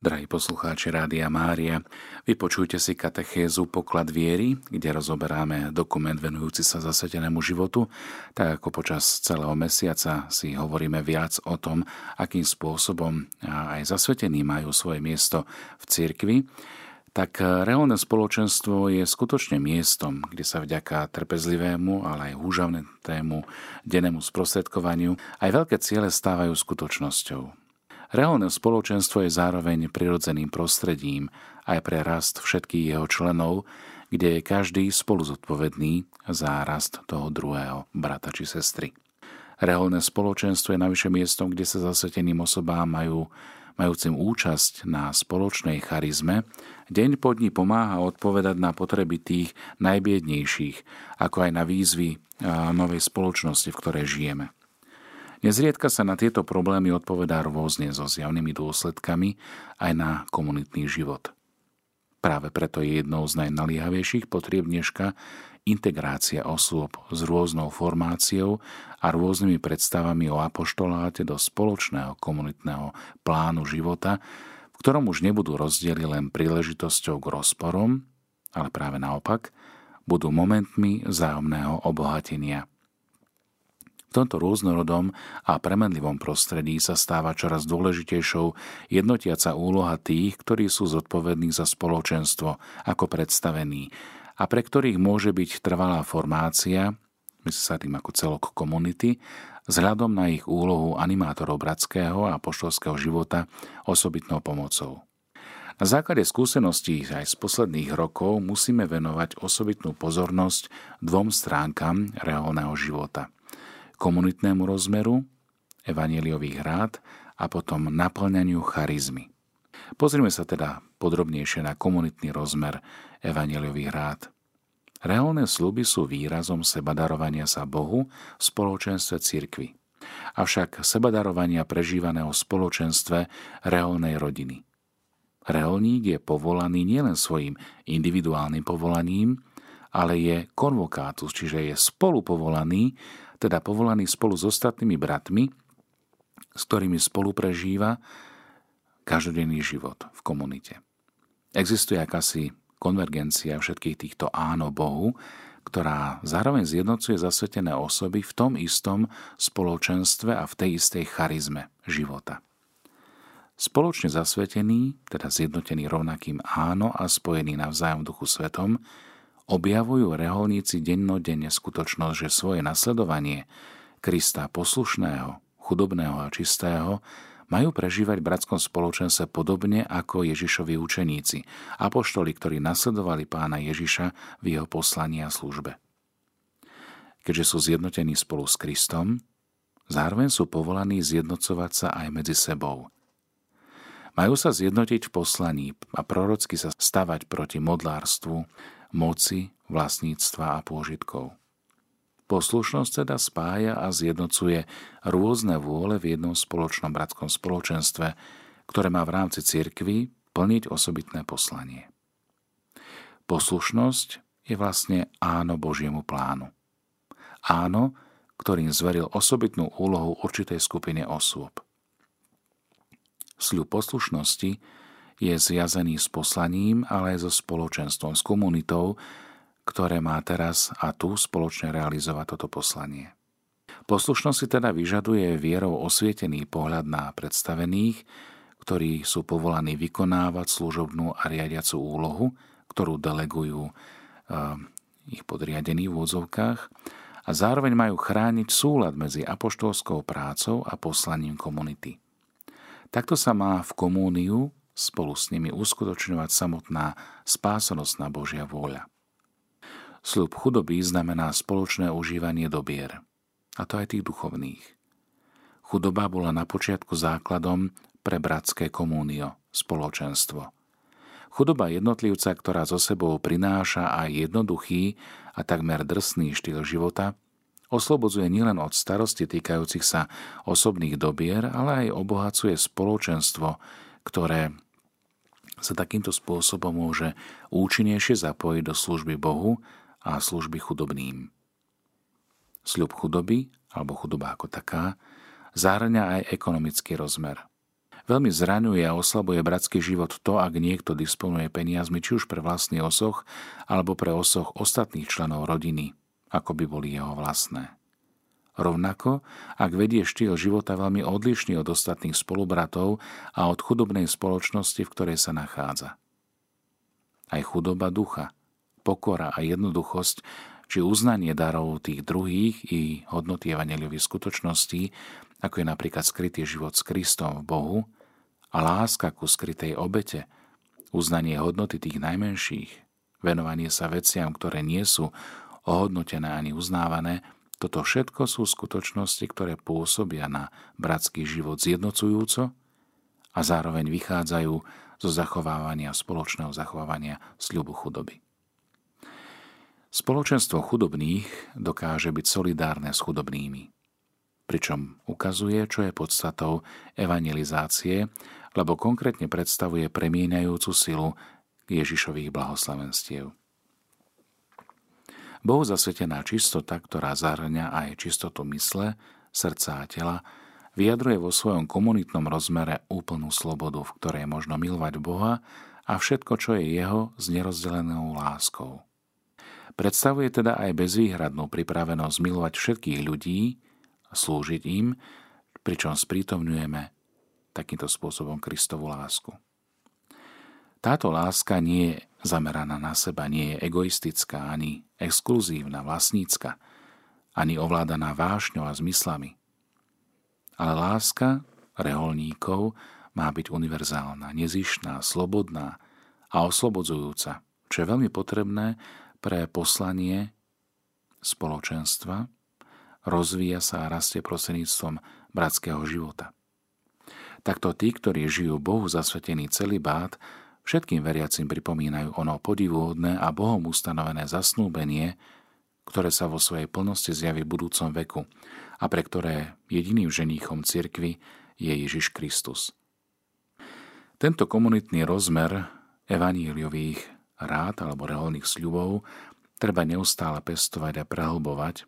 Drahí poslucháči Rádia Mária, vypočujte si katechézu Poklad viery, kde rozoberáme dokument venujúci sa zasvetenému životu, tak ako počas celého mesiaca si hovoríme viac o tom, akým spôsobom aj zasvetení majú svoje miesto v cirkvi, tak reálne spoločenstvo je skutočne miestom, kde sa vďaka trpezlivému, ale aj húžavnému dennému sprostredkovaniu aj veľké ciele stávajú skutočnosťou. Reálne spoločenstvo je zároveň prirodzeným prostredím aj pre rast všetkých jeho členov, kde je každý spolu zodpovedný za rast toho druhého brata či sestry. Reálne spoločenstvo je navyše miestom, kde sa zasveteným osobám majú, majúcim účasť na spoločnej charizme, deň po dní pomáha odpovedať na potreby tých najbiednejších, ako aj na výzvy novej spoločnosti, v ktorej žijeme. Nezriedka sa na tieto problémy odpovedá rôzne so zjavnými dôsledkami aj na komunitný život. Práve preto je jednou z najnaliehavejších potrieb dneška integrácia osôb s rôznou formáciou a rôznymi predstavami o apoštoláte do spoločného komunitného plánu života, v ktorom už nebudú rozdiely len príležitosťou k rozporom, ale práve naopak, budú momentmi vzájomného obohatenia – v tomto rôznorodom a premenlivom prostredí sa stáva čoraz dôležitejšou jednotiaca úloha tých, ktorí sú zodpovední za spoločenstvo ako predstavení a pre ktorých môže byť trvalá formácia, myslí sa tým ako celok komunity, vzhľadom na ich úlohu animátorov bratského a poštolského života osobitnou pomocou. Na základe skúseností aj z posledných rokov musíme venovať osobitnú pozornosť dvom stránkam reálneho života – komunitnému rozmeru, evaneliových rád a potom naplňaniu charizmy. Pozrime sa teda podrobnejšie na komunitný rozmer evaneliových rád. Reálne sluby sú výrazom sebadarovania sa Bohu v spoločenstve cirkvy. Avšak sebadarovania prežívaného v spoločenstve reálnej rodiny. Reholník je povolaný nielen svojim individuálnym povolaním, ale je konvokátus, čiže je spolu povolaný teda povolaný spolu s ostatnými bratmi, s ktorými spolu prežíva každodenný život v komunite. Existuje akási konvergencia všetkých týchto áno Bohu, ktorá zároveň zjednocuje zasvetené osoby v tom istom spoločenstve a v tej istej charizme života. Spoločne zasvetený, teda zjednotený rovnakým áno a spojený navzájom duchu svetom, objavujú reholníci dennodenne skutočnosť, že svoje nasledovanie Krista poslušného, chudobného a čistého majú prežívať v bratskom spoločenstve podobne ako Ježišovi učeníci, apoštoli, ktorí nasledovali pána Ježiša v jeho poslaní a službe. Keďže sú zjednotení spolu s Kristom, zároveň sú povolaní zjednocovať sa aj medzi sebou. Majú sa zjednotiť v poslaní a prorocky sa stavať proti modlárstvu, moci, vlastníctva a pôžitkov. Poslušnosť teda spája a zjednocuje rôzne vôle v jednom spoločnom bratskom spoločenstve, ktoré má v rámci cirkvy plniť osobitné poslanie. Poslušnosť je vlastne áno Božiemu plánu. Áno, ktorým zveril osobitnú úlohu určitej skupine osôb. Sľub poslušnosti je zviazaný s poslaním, ale aj so spoločenstvom, s komunitou, ktoré má teraz a tu spoločne realizovať toto poslanie. Poslušnosť si teda vyžaduje vierou osvietený pohľad na predstavených, ktorí sú povolaní vykonávať služobnú a riadiacu úlohu, ktorú delegujú e, ich podriadení v úvodzovkách a zároveň majú chrániť súlad medzi apoštolskou prácou a poslaním komunity. Takto sa má v komúniu spolu s nimi uskutočňovať samotná spásonosná Božia vôľa. Sľub chudoby znamená spoločné užívanie dobier, a to aj tých duchovných. Chudoba bola na počiatku základom pre bratské komúnio, spoločenstvo. Chudoba jednotlivca, ktorá zo sebou prináša aj jednoduchý a takmer drsný štýl života, oslobodzuje nielen od starosti týkajúcich sa osobných dobier, ale aj obohacuje spoločenstvo, ktoré sa takýmto spôsobom môže účinnejšie zapojiť do služby Bohu a služby chudobným. Sľub chudoby, alebo chudoba ako taká, zahrňa aj ekonomický rozmer. Veľmi zraňuje a oslabuje bratský život to, ak niekto disponuje peniazmi či už pre vlastný osoch alebo pre osoch ostatných členov rodiny, ako by boli jeho vlastné. Rovnako, ak vedie štýl života veľmi odlišný od ostatných spolubratov a od chudobnej spoločnosti, v ktorej sa nachádza. Aj chudoba ducha, pokora a jednoduchosť či uznanie darov tých druhých i hodnoty evaneliových skutočností, ako je napríklad skrytý život s Kristom v Bohu, a láska ku skrytej obete, uznanie hodnoty tých najmenších, venovanie sa veciam, ktoré nie sú ohodnotené ani uznávané, toto všetko sú skutočnosti, ktoré pôsobia na bratský život zjednocujúco a zároveň vychádzajú zo zachovávania, spoločného zachovávania sľubu chudoby. Spoločenstvo chudobných dokáže byť solidárne s chudobnými pričom ukazuje, čo je podstatou evangelizácie, lebo konkrétne predstavuje premieňajúcu silu Ježišových blahoslavenstiev. Bohu zasvetená čistota, ktorá zahrňa aj čistotu mysle, srdca a tela, vyjadruje vo svojom komunitnom rozmere úplnú slobodu, v ktorej možno milovať Boha a všetko, čo je Jeho, s nerozdelenou láskou. Predstavuje teda aj bezvýhradnú pripravenosť milovať všetkých ľudí, slúžiť im, pričom sprítomňujeme takýmto spôsobom Kristovu lásku. Táto láska nie je zameraná na seba, nie je egoistická, ani exkluzívna, vlastnícka, ani ovládaná vášňou a zmyslami. Ale láska reholníkov má byť univerzálna, nezišná, slobodná a oslobodzujúca, čo je veľmi potrebné pre poslanie spoločenstva, rozvíja sa a rastie prostredníctvom bratského života. Takto tí, ktorí žijú Bohu zasvetený celý bát, všetkým veriacim pripomínajú ono podivuhodné a Bohom ustanovené zasnúbenie, ktoré sa vo svojej plnosti zjaví v budúcom veku a pre ktoré jediným ženíchom cirkvy je Ježiš Kristus. Tento komunitný rozmer evaníliových rád alebo reholných sľubov treba neustále pestovať a prehlbovať,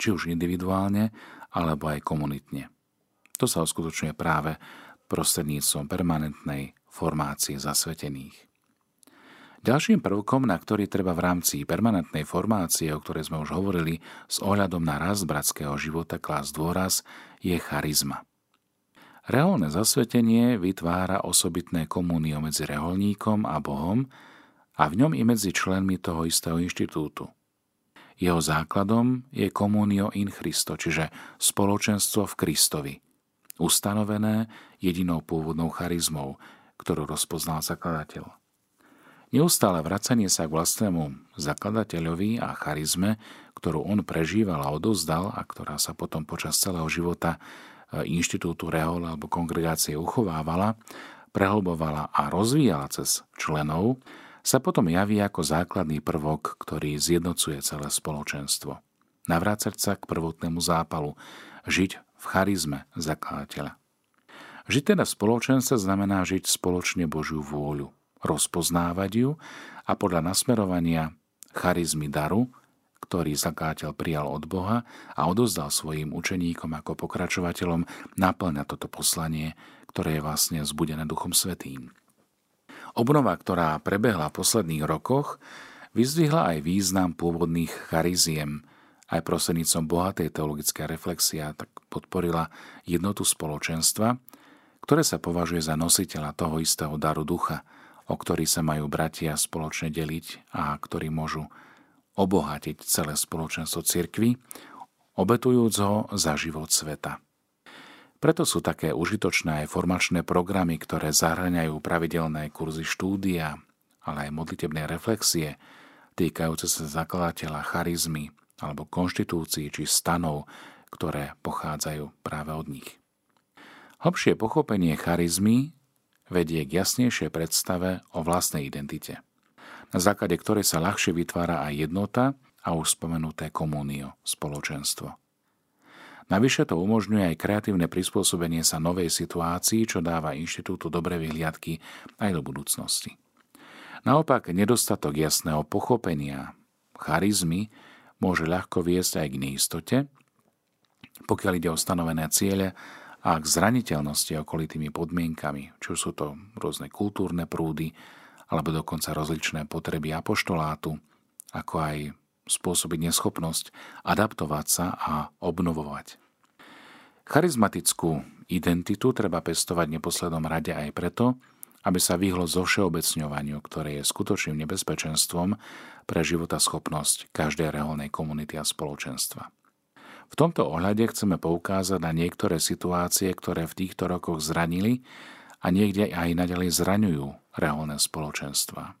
či už individuálne, alebo aj komunitne. To sa uskutočňuje práve prostredníctvom permanentnej formácie zasvetených. Ďalším prvkom, na ktorý treba v rámci permanentnej formácie, o ktorej sme už hovorili, s ohľadom na rast bratského života klás dôraz, je charizma. Reholné zasvetenie vytvára osobitné komunio medzi reholníkom a Bohom a v ňom i medzi členmi toho istého inštitútu. Jeho základom je komunio in Christo, čiže spoločenstvo v Kristovi, ustanovené jedinou pôvodnou charizmou, ktorú rozpoznal zakladateľ. Neustále vracanie sa k vlastnému zakladateľovi a charizme, ktorú on prežíval a odozdal a ktorá sa potom počas celého života e, inštitútu Rehol alebo kongregácie uchovávala, prehlbovala a rozvíjala cez členov, sa potom javí ako základný prvok, ktorý zjednocuje celé spoločenstvo. Navrácať sa k prvotnému zápalu, žiť v charizme zakladateľa. Žiť teda spoločenstve znamená žiť spoločne Božiu vôľu, rozpoznávať ju a podľa nasmerovania charizmy daru, ktorý zakladateľ prijal od Boha a odozdal svojim učeníkom ako pokračovateľom, naplňa toto poslanie, ktoré je vlastne zbudené Duchom Svetým. Obnova, ktorá prebehla v posledných rokoch, vyzdvihla aj význam pôvodných chariziem, aj prostrednícom bohatej teologické reflexia tak podporila jednotu spoločenstva, ktoré sa považuje za nositeľa toho istého daru ducha, o ktorý sa majú bratia spoločne deliť a ktorí môžu obohatiť celé spoločenstvo cirkvy, obetujúc ho za život sveta. Preto sú také užitočné aj formačné programy, ktoré zahrňajú pravidelné kurzy štúdia, ale aj modlitebné reflexie, týkajúce sa zakladateľa charizmy alebo konštitúcií či stanov, ktoré pochádzajú práve od nich. Hlbšie pochopenie charizmy vedie k jasnejšej predstave o vlastnej identite, na základe ktorej sa ľahšie vytvára aj jednota a už spomenuté komunio, spoločenstvo. Navyše to umožňuje aj kreatívne prispôsobenie sa novej situácii, čo dáva inštitútu dobré vyhliadky aj do budúcnosti. Naopak, nedostatok jasného pochopenia, charizmy môže ľahko viesť aj k neistote, pokiaľ ide o stanovené ciele a k zraniteľnosti okolitými podmienkami, či už sú to rôzne kultúrne prúdy, alebo dokonca rozličné potreby apoštolátu, ako aj spôsobiť neschopnosť adaptovať sa a obnovovať. Charizmatickú identitu treba pestovať neposlednom rade aj preto, aby sa vyhlo zo všeobecňovaniu, ktoré je skutočným nebezpečenstvom pre schopnosť každej reálnej komunity a spoločenstva. V tomto ohľade chceme poukázať na niektoré situácie, ktoré v týchto rokoch zranili a niekde aj naďalej zraňujú reálne spoločenstva.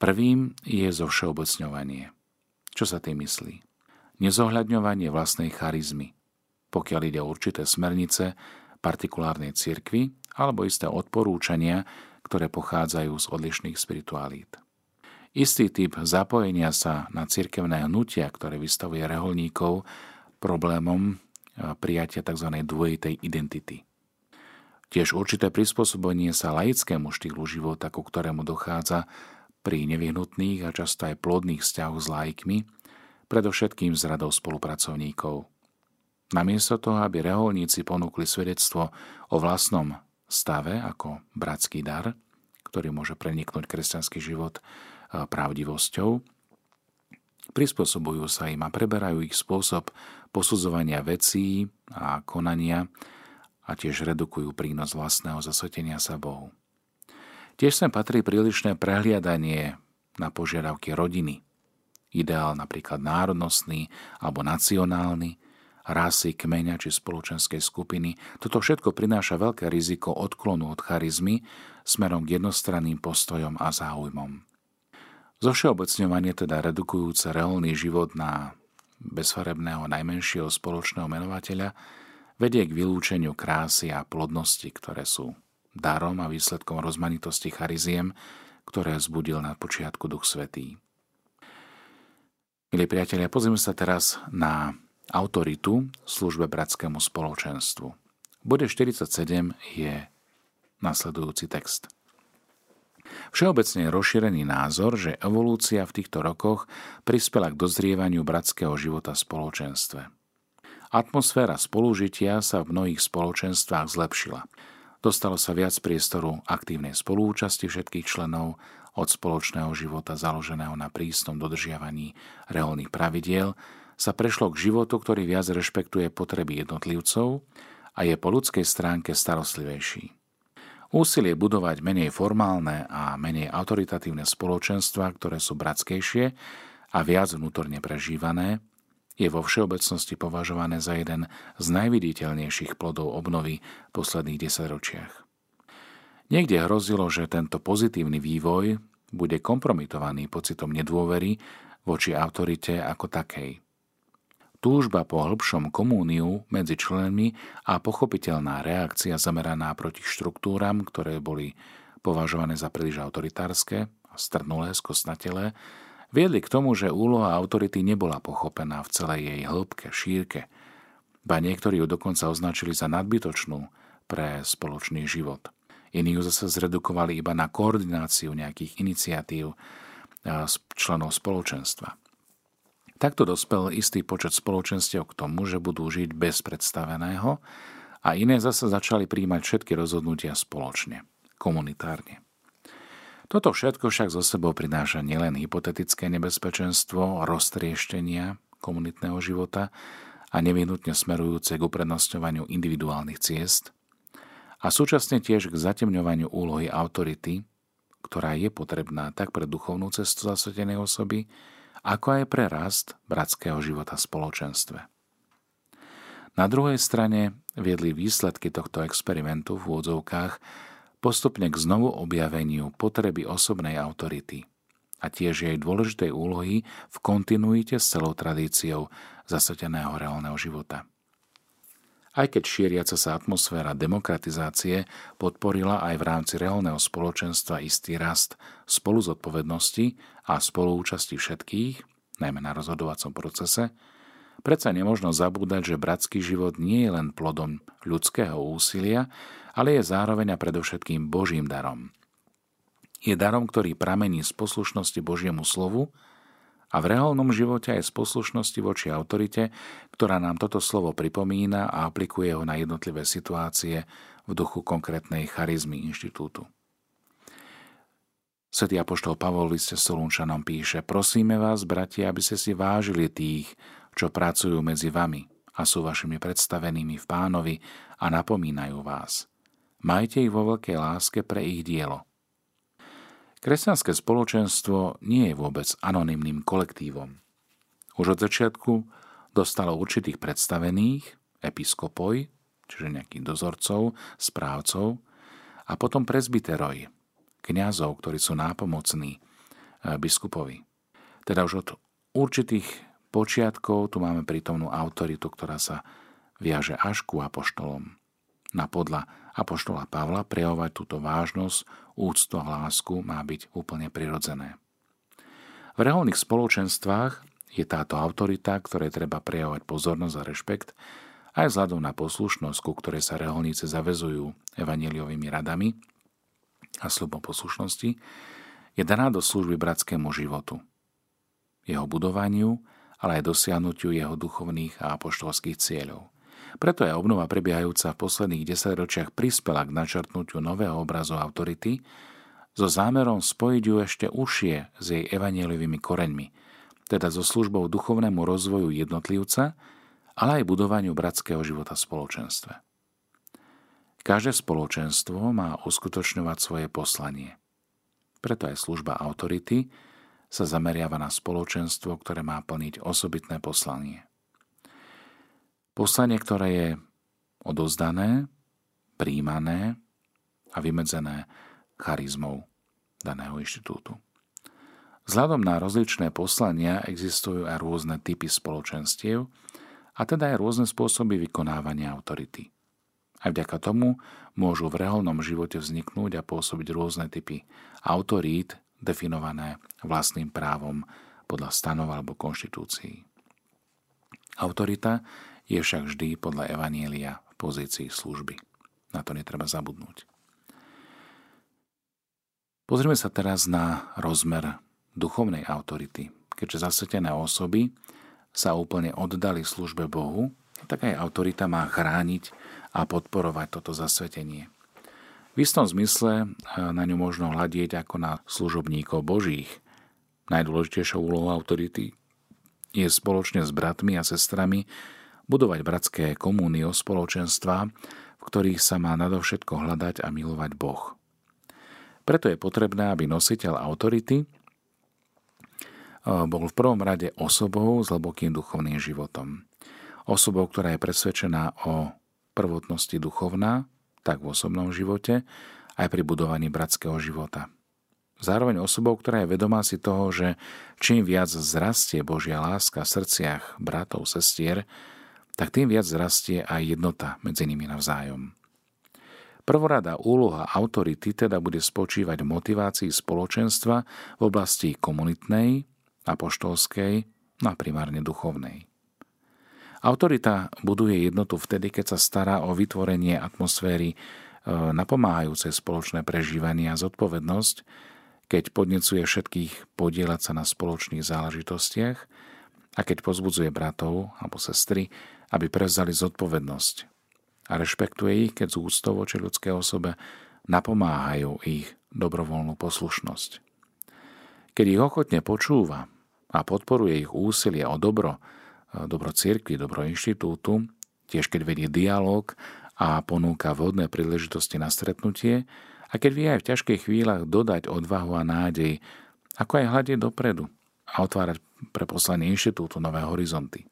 Prvým je zo všeobecňovanie. Čo sa tým myslí? Nezohľadňovanie vlastnej charizmy, pokiaľ ide o určité smernice partikulárnej cirkvi alebo isté odporúčania, ktoré pochádzajú z odlišných spiritualít. Istý typ zapojenia sa na cirkevné hnutia, ktoré vystavuje reholníkov problémom prijatia tzv. dvojitej identity. Tiež určité prispôsobenie sa laickému štýlu života, ku ktorému dochádza pri nevyhnutných a často aj plodných vzťahoch s laikmi, predovšetkým s radou spolupracovníkov. Namiesto toho, aby reholníci ponúkli svedectvo o vlastnom stave ako bratský dar, ktorý môže preniknúť kresťanský život pravdivosťou, prispôsobujú sa im a preberajú ich spôsob posudzovania vecí a konania a tiež redukujú prínos vlastného zasvetenia sa Bohu. Tiež sem patrí prílišné prehliadanie na požiadavky rodiny. Ideál napríklad národnostný alebo nacionálny, rasy, kmeňa či spoločenskej skupiny. Toto všetko prináša veľké riziko odklonu od charizmy smerom k jednostranným postojom a záujmom. Zo všeobecňovanie teda redukujúce reálny život na bezfarebného najmenšieho spoločného menovateľa vedie k vylúčeniu krásy a plodnosti, ktoré sú darom a výsledkom rozmanitosti chariziem, ktoré zbudil na počiatku Duch Svetý. Milí priatelia, pozrieme sa teraz na autoritu službe bratskému spoločenstvu. Bode 47 je nasledujúci text – Všeobecne je rozšírený názor, že evolúcia v týchto rokoch prispela k dozrievaniu bratského života v spoločenstve. Atmosféra spolužitia sa v mnohých spoločenstvách zlepšila. Dostalo sa viac priestoru aktívnej spolúčasti všetkých členov od spoločného života založeného na prísnom dodržiavaní reálnych pravidiel sa prešlo k životu, ktorý viac rešpektuje potreby jednotlivcov a je po ľudskej stránke starostlivejší. Úsilie budovať menej formálne a menej autoritatívne spoločenstva, ktoré sú bratskejšie a viac vnútorne prežívané, je vo všeobecnosti považované za jeden z najviditeľnejších plodov obnovy v posledných desaťročiach. Niekde hrozilo, že tento pozitívny vývoj bude kompromitovaný pocitom nedôvery voči autorite ako takej – túžba po hĺbšom komúniu medzi členmi a pochopiteľná reakcia zameraná proti štruktúram, ktoré boli považované za príliš autoritárske, strnulé, skosnatelé, viedli k tomu, že úloha autority nebola pochopená v celej jej hĺbke, šírke, ba niektorí ju dokonca označili za nadbytočnú pre spoločný život. Iní ju zase zredukovali iba na koordináciu nejakých iniciatív členov spoločenstva. Takto dospel istý počet spoločenstiev k tomu, že budú žiť bez predstaveného a iné zase začali príjmať všetky rozhodnutia spoločne, komunitárne. Toto všetko však zo sebou prináša nielen hypotetické nebezpečenstvo roztrieštenia komunitného života a nevyhnutne smerujúce k uprednostňovaniu individuálnych ciest, a súčasne tiež k zatemňovaniu úlohy autority, ktorá je potrebná tak pre duchovnú cestu zasvetenej osoby, ako aj pre rast bratského života v spoločenstve. Na druhej strane viedli výsledky tohto experimentu v úvodzovkách postupne k znovu objaveniu potreby osobnej autority a tiež jej dôležitej úlohy v kontinuite s celou tradíciou zasveteného reálneho života. Aj keď šíriaca sa atmosféra demokratizácie podporila aj v rámci reálneho spoločenstva istý rast spolu zodpovednosti a spoluúčasti všetkých, najmä na rozhodovacom procese, predsa nemožno zabúdať, že bratský život nie je len plodom ľudského úsilia, ale je zároveň a predovšetkým Božím darom. Je darom, ktorý pramení z poslušnosti Božiemu slovu A v reálnom živote aj z poslušnosti voči autorite, ktorá nám toto slovo pripomína a aplikuje ho na jednotlivé situácie v duchu konkrétnej charizmy inštitútu. Svetý apoštol Pavol v liste Solunčanom píše Prosíme vás, bratia, aby ste si vážili tých, čo pracujú medzi vami a sú vašimi predstavenými v pánovi a napomínajú vás. Majte ich vo veľkej láske pre ich dielo – Kresťanské spoločenstvo nie je vôbec anonymným kolektívom. Už od začiatku dostalo určitých predstavených, episkopoj, čiže nejakých dozorcov, správcov, a potom presbyteroj, kňazov, ktorí sú nápomocní e, biskupovi. Teda už od určitých počiatkov tu máme prítomnú autoritu, ktorá sa viaže až ku apoštolom. Na podľa apoštola Pavla prejavovať túto vážnosť, úctu a lásku má byť úplne prirodzené. V reálnych spoločenstvách je táto autorita, ktoré treba prejavovať pozornosť a rešpekt, aj vzhľadom na poslušnosť, ku ktorej sa reholníci zavezujú evaneliovými radami a slubom poslušnosti, je daná do služby bratskému životu, jeho budovaniu, ale aj dosiahnutiu jeho duchovných a apoštolských cieľov – preto je obnova prebiehajúca v posledných desaťročiach prispela k načrtnutiu nového obrazu autority so zámerom spojiť ju ešte užšie s jej evanielivými koreňmi, teda so službou duchovnému rozvoju jednotlivca, ale aj budovaniu bratského života v spoločenstve. Každé spoločenstvo má uskutočňovať svoje poslanie. Preto aj služba autority sa zameriava na spoločenstvo, ktoré má plniť osobitné poslanie. Poslanie, ktoré je odozdané, príjmané a vymedzené charizmou daného inštitútu. Vzhľadom na rozličné poslania existujú aj rôzne typy spoločenstiev a teda aj rôzne spôsoby vykonávania autority. Aj vďaka tomu môžu v reálnom živote vzniknúť a pôsobiť rôzne typy autorít definované vlastným právom podľa stanov alebo konštitúcií. Autorita je však vždy podľa Evanielia v pozícii služby. Na to netreba zabudnúť. Pozrieme sa teraz na rozmer duchovnej autority. Keďže zasvetené osoby sa úplne oddali službe Bohu, tak aj autorita má chrániť a podporovať toto zasvetenie. V istom zmysle na ňu možno hľadieť ako na služobníkov Božích. Najdôležitejšou úlohou autority je spoločne s bratmi a sestrami budovať bratské komúnio spoločenstva, v ktorých sa má nadovšetko hľadať a milovať Boh. Preto je potrebné, aby nositeľ autority eh, bol v prvom rade osobou s hlbokým duchovným životom. Osobou, ktorá je presvedčená o prvotnosti duchovná, tak v osobnom živote, aj pri budovaní bratského života. Zároveň osobou, ktorá je vedomá si toho, že čím viac zrastie Božia láska v srdciach bratov, sestier, tak tým viac rastie aj jednota medzi nimi navzájom. Prvorada úloha autority teda bude spočívať v motivácii spoločenstva v oblasti komunitnej, apoštolskej no a primárne duchovnej. Autorita buduje jednotu vtedy, keď sa stará o vytvorenie atmosféry e, napomáhajúcej spoločné prežívanie a zodpovednosť, keď podnecuje všetkých podielať sa na spoločných záležitostiach a keď pozbudzuje bratov alebo sestry aby prevzali zodpovednosť a rešpektuje ich, keď z úctou voči ľudské osobe napomáhajú ich dobrovoľnú poslušnosť. Keď ich ochotne počúva a podporuje ich úsilie o dobro, dobro cirkvi, dobro inštitútu, tiež keď vedie dialog a ponúka vhodné príležitosti na stretnutie a keď vie aj v ťažkých chvíľach dodať odvahu a nádej, ako aj hľadiť dopredu a otvárať pre poslanie inštitútu nové horizonty.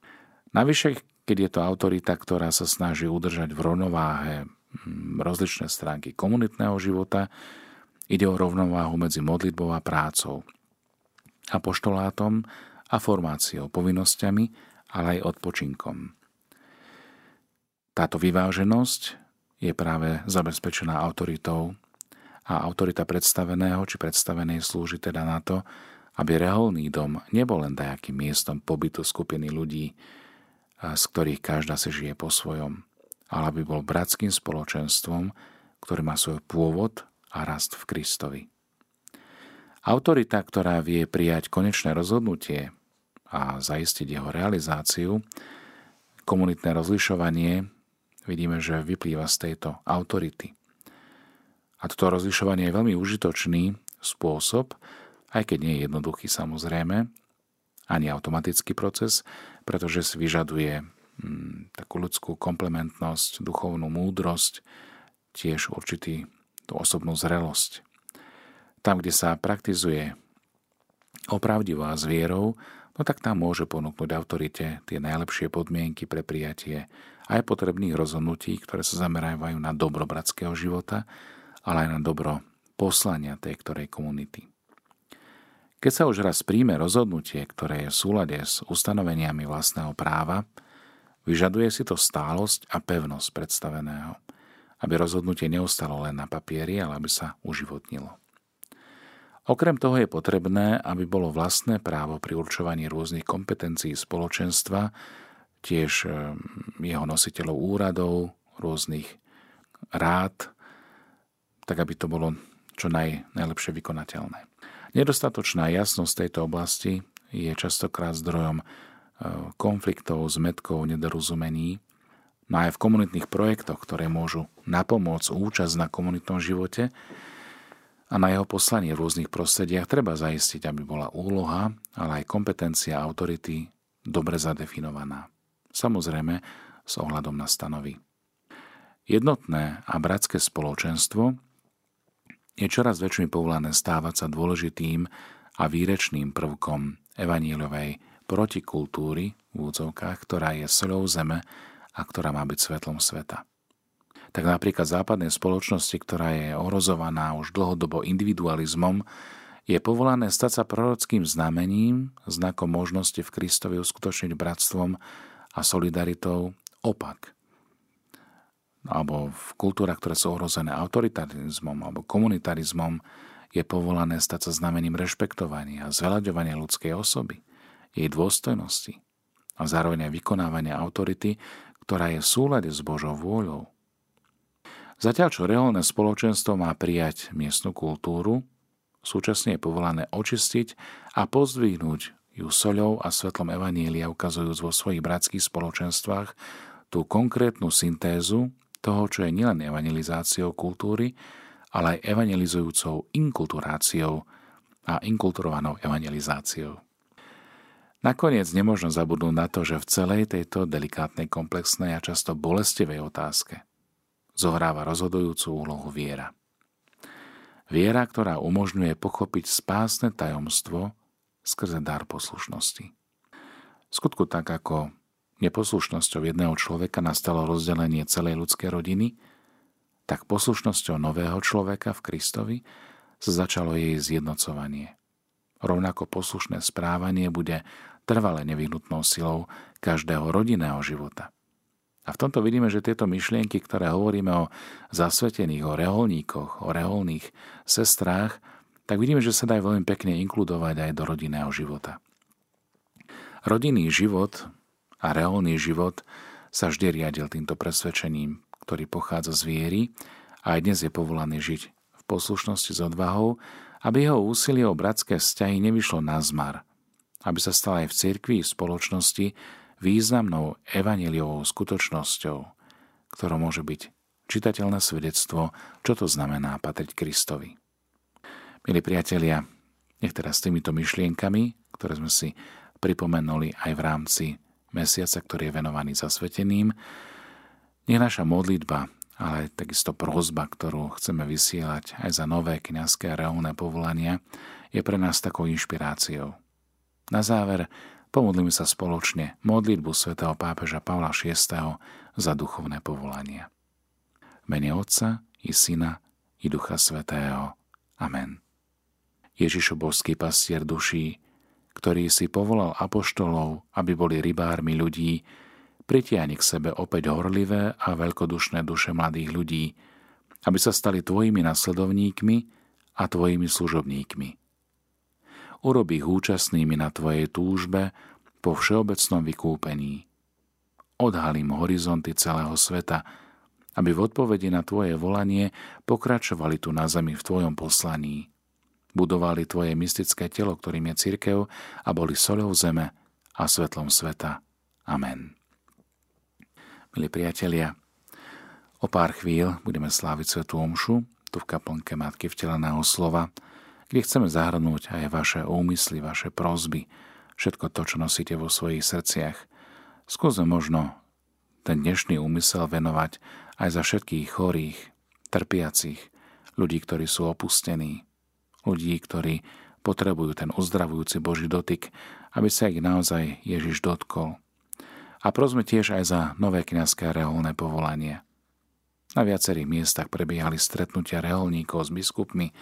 Navyše, keď je to autorita, ktorá sa snaží udržať v rovnováhe hm, rozličné stránky komunitného života, ide o rovnováhu medzi modlitbou a prácou, apoštolátom a formáciou, povinnosťami, ale aj odpočinkom. Táto vyváženosť je práve zabezpečená autoritou a autorita predstaveného či predstavenej slúži teda na to, aby reholný dom nebol len dajakým miestom pobytu skupiny ľudí, z ktorých každá si žije po svojom, ale aby bol bratským spoločenstvom, ktorý má svoj pôvod a rast v Kristovi. Autorita, ktorá vie prijať konečné rozhodnutie a zaistiť jeho realizáciu, komunitné rozlišovanie vidíme, že vyplýva z tejto autority. A toto rozlišovanie je veľmi užitočný spôsob, aj keď nie je jednoduchý samozrejme, ani automatický proces, pretože si vyžaduje mm, takú ľudskú komplementnosť, duchovnú múdrosť, tiež určitý tú osobnú zrelosť. Tam, kde sa praktizuje opravdivá s vierou, no tak tam môže ponúknuť autorite tie najlepšie podmienky pre prijatie aj potrebných rozhodnutí, ktoré sa zamerajú na dobro bratského života, ale aj na dobro poslania tej ktorej komunity. Keď sa už raz príjme rozhodnutie, ktoré je v súlade s ustanoveniami vlastného práva, vyžaduje si to stálosť a pevnosť predstaveného, aby rozhodnutie neostalo len na papieri, ale aby sa uživotnilo. Okrem toho je potrebné, aby bolo vlastné právo pri určovaní rôznych kompetencií spoločenstva, tiež eh, jeho nositeľov úradov, rôznych rád, tak aby to bolo čo naj, najlepšie vykonateľné. Nedostatočná jasnosť tejto oblasti je častokrát zdrojom e, konfliktov, zmetkov, nedorozumení. No aj v komunitných projektoch, ktoré môžu napomôcť účasť na komunitnom živote a na jeho poslanie v rôznych prostrediach, treba zaistiť, aby bola úloha, ale aj kompetencia autority dobre zadefinovaná. Samozrejme s ohľadom na stanovy. Jednotné a bratské spoločenstvo je čoraz väčšmi povolané stávať sa dôležitým a výrečným prvkom evaníľovej protikultúry v údzovkách, ktorá je solou zeme a ktorá má byť svetlom sveta. Tak napríklad západnej spoločnosti, ktorá je ohrozovaná už dlhodobo individualizmom, je povolané stať sa prorockým znamením, znakom možnosti v Kristovi uskutočniť bratstvom a solidaritou opak – alebo v kultúrach, ktoré sú ohrozené autoritarizmom alebo komunitarizmom, je povolané stať sa znamením rešpektovania a zveľaďovania ľudskej osoby, jej dôstojnosti a zároveň aj vykonávania autority, ktorá je v súlade s Božou vôľou. Zatiaľ, čo reálne spoločenstvo má prijať miestnu kultúru, súčasne je povolané očistiť a pozdvihnúť ju soľou a svetlom Evanília, ukazujúc vo svojich bratských spoločenstvách tú konkrétnu syntézu toho, čo je nielen evangelizáciou kultúry, ale aj evangelizujúcou inkulturáciou a inkulturovanou evangelizáciou. Nakoniec nemôžno zabudnúť na to, že v celej tejto delikátnej, komplexnej a často bolestivej otázke zohráva rozhodujúcu úlohu viera. Viera, ktorá umožňuje pochopiť spásne tajomstvo skrze dar poslušnosti. V skutku tak, ako neposlušnosťou jedného človeka nastalo rozdelenie celej ľudskej rodiny, tak poslušnosťou nového človeka v Kristovi sa začalo jej zjednocovanie. Rovnako poslušné správanie bude trvale nevyhnutnou silou každého rodinného života. A v tomto vidíme, že tieto myšlienky, ktoré hovoríme o zasvetených, o reholníkoch, o reholných sestrách, tak vidíme, že sa dajú veľmi pekne inkludovať aj do rodinného života. Rodinný život a reálny život sa vždy riadil týmto presvedčením, ktorý pochádza z viery a aj dnes je povolaný žiť v poslušnosti s odvahou, aby jeho úsilie o bratské vzťahy nevyšlo na zmar, aby sa stal aj v cirkvi v spoločnosti významnou evaneliovou skutočnosťou, ktorou môže byť čitateľné svedectvo, čo to znamená patriť Kristovi. Milí priatelia, nech teraz s týmito myšlienkami, ktoré sme si pripomenuli aj v rámci mesiaca, ktorý je venovaný zasveteným. Nech naša modlitba, ale takisto prozba, ktorú chceme vysielať aj za nové kniazské a reálne povolania, je pre nás takou inšpiráciou. Na záver pomodlíme sa spoločne modlitbu svätého pápeža Pavla VI za duchovné povolania. Mene Otca i Syna i Ducha Svetého. Amen. Ježišo božský pastier duší, ktorý si povolal apoštolov, aby boli rybármi ľudí, pritiahni k sebe opäť horlivé a veľkodušné duše mladých ľudí, aby sa stali tvojimi nasledovníkmi a tvojimi služobníkmi. Urob ich účastnými na tvojej túžbe po všeobecnom vykúpení. Odhalím horizonty celého sveta, aby v odpovedi na tvoje volanie pokračovali tu na zemi v tvojom poslaní budovali tvoje mystické telo, ktorým je cirkev a boli soľou zeme a svetlom sveta. Amen. Milí priatelia, o pár chvíľ budeme sláviť Svetú Omšu tu v kaplnke Matky vteleného slova, kde chceme zahrnúť aj vaše úmysly, vaše prozby, všetko to, čo nosíte vo svojich srdciach. Skúsme možno ten dnešný úmysel venovať aj za všetkých chorých, trpiacich, ľudí, ktorí sú opustení, ľudí, ktorí potrebujú ten uzdravujúci Boží dotyk, aby sa ich naozaj Ježiš dotkol. A prosme tiež aj za nové kniazské reholné povolanie – na viacerých miestach prebiehali stretnutia reholníkov s biskupmi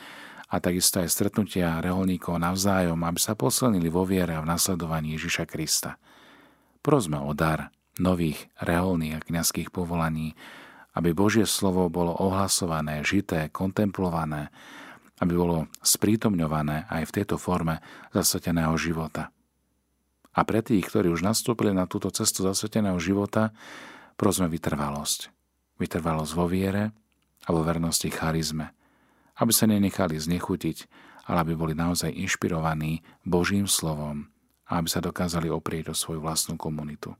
a takisto aj stretnutia reholníkov navzájom, aby sa posilnili vo viere a v nasledovaní Ježiša Krista. Prosme o dar nových reholných a kniazských povolaní, aby Božie slovo bolo ohlasované, žité, kontemplované, aby bolo sprítomňované aj v tejto forme zasveteného života. A pre tých, ktorí už nastúpili na túto cestu zasveteného života, prosme vytrvalosť vytrvalosť vo viere a vo vernosti charizme, aby sa nenechali znechutiť, ale aby boli naozaj inšpirovaní Božím slovom a aby sa dokázali oprieť o svoju vlastnú komunitu.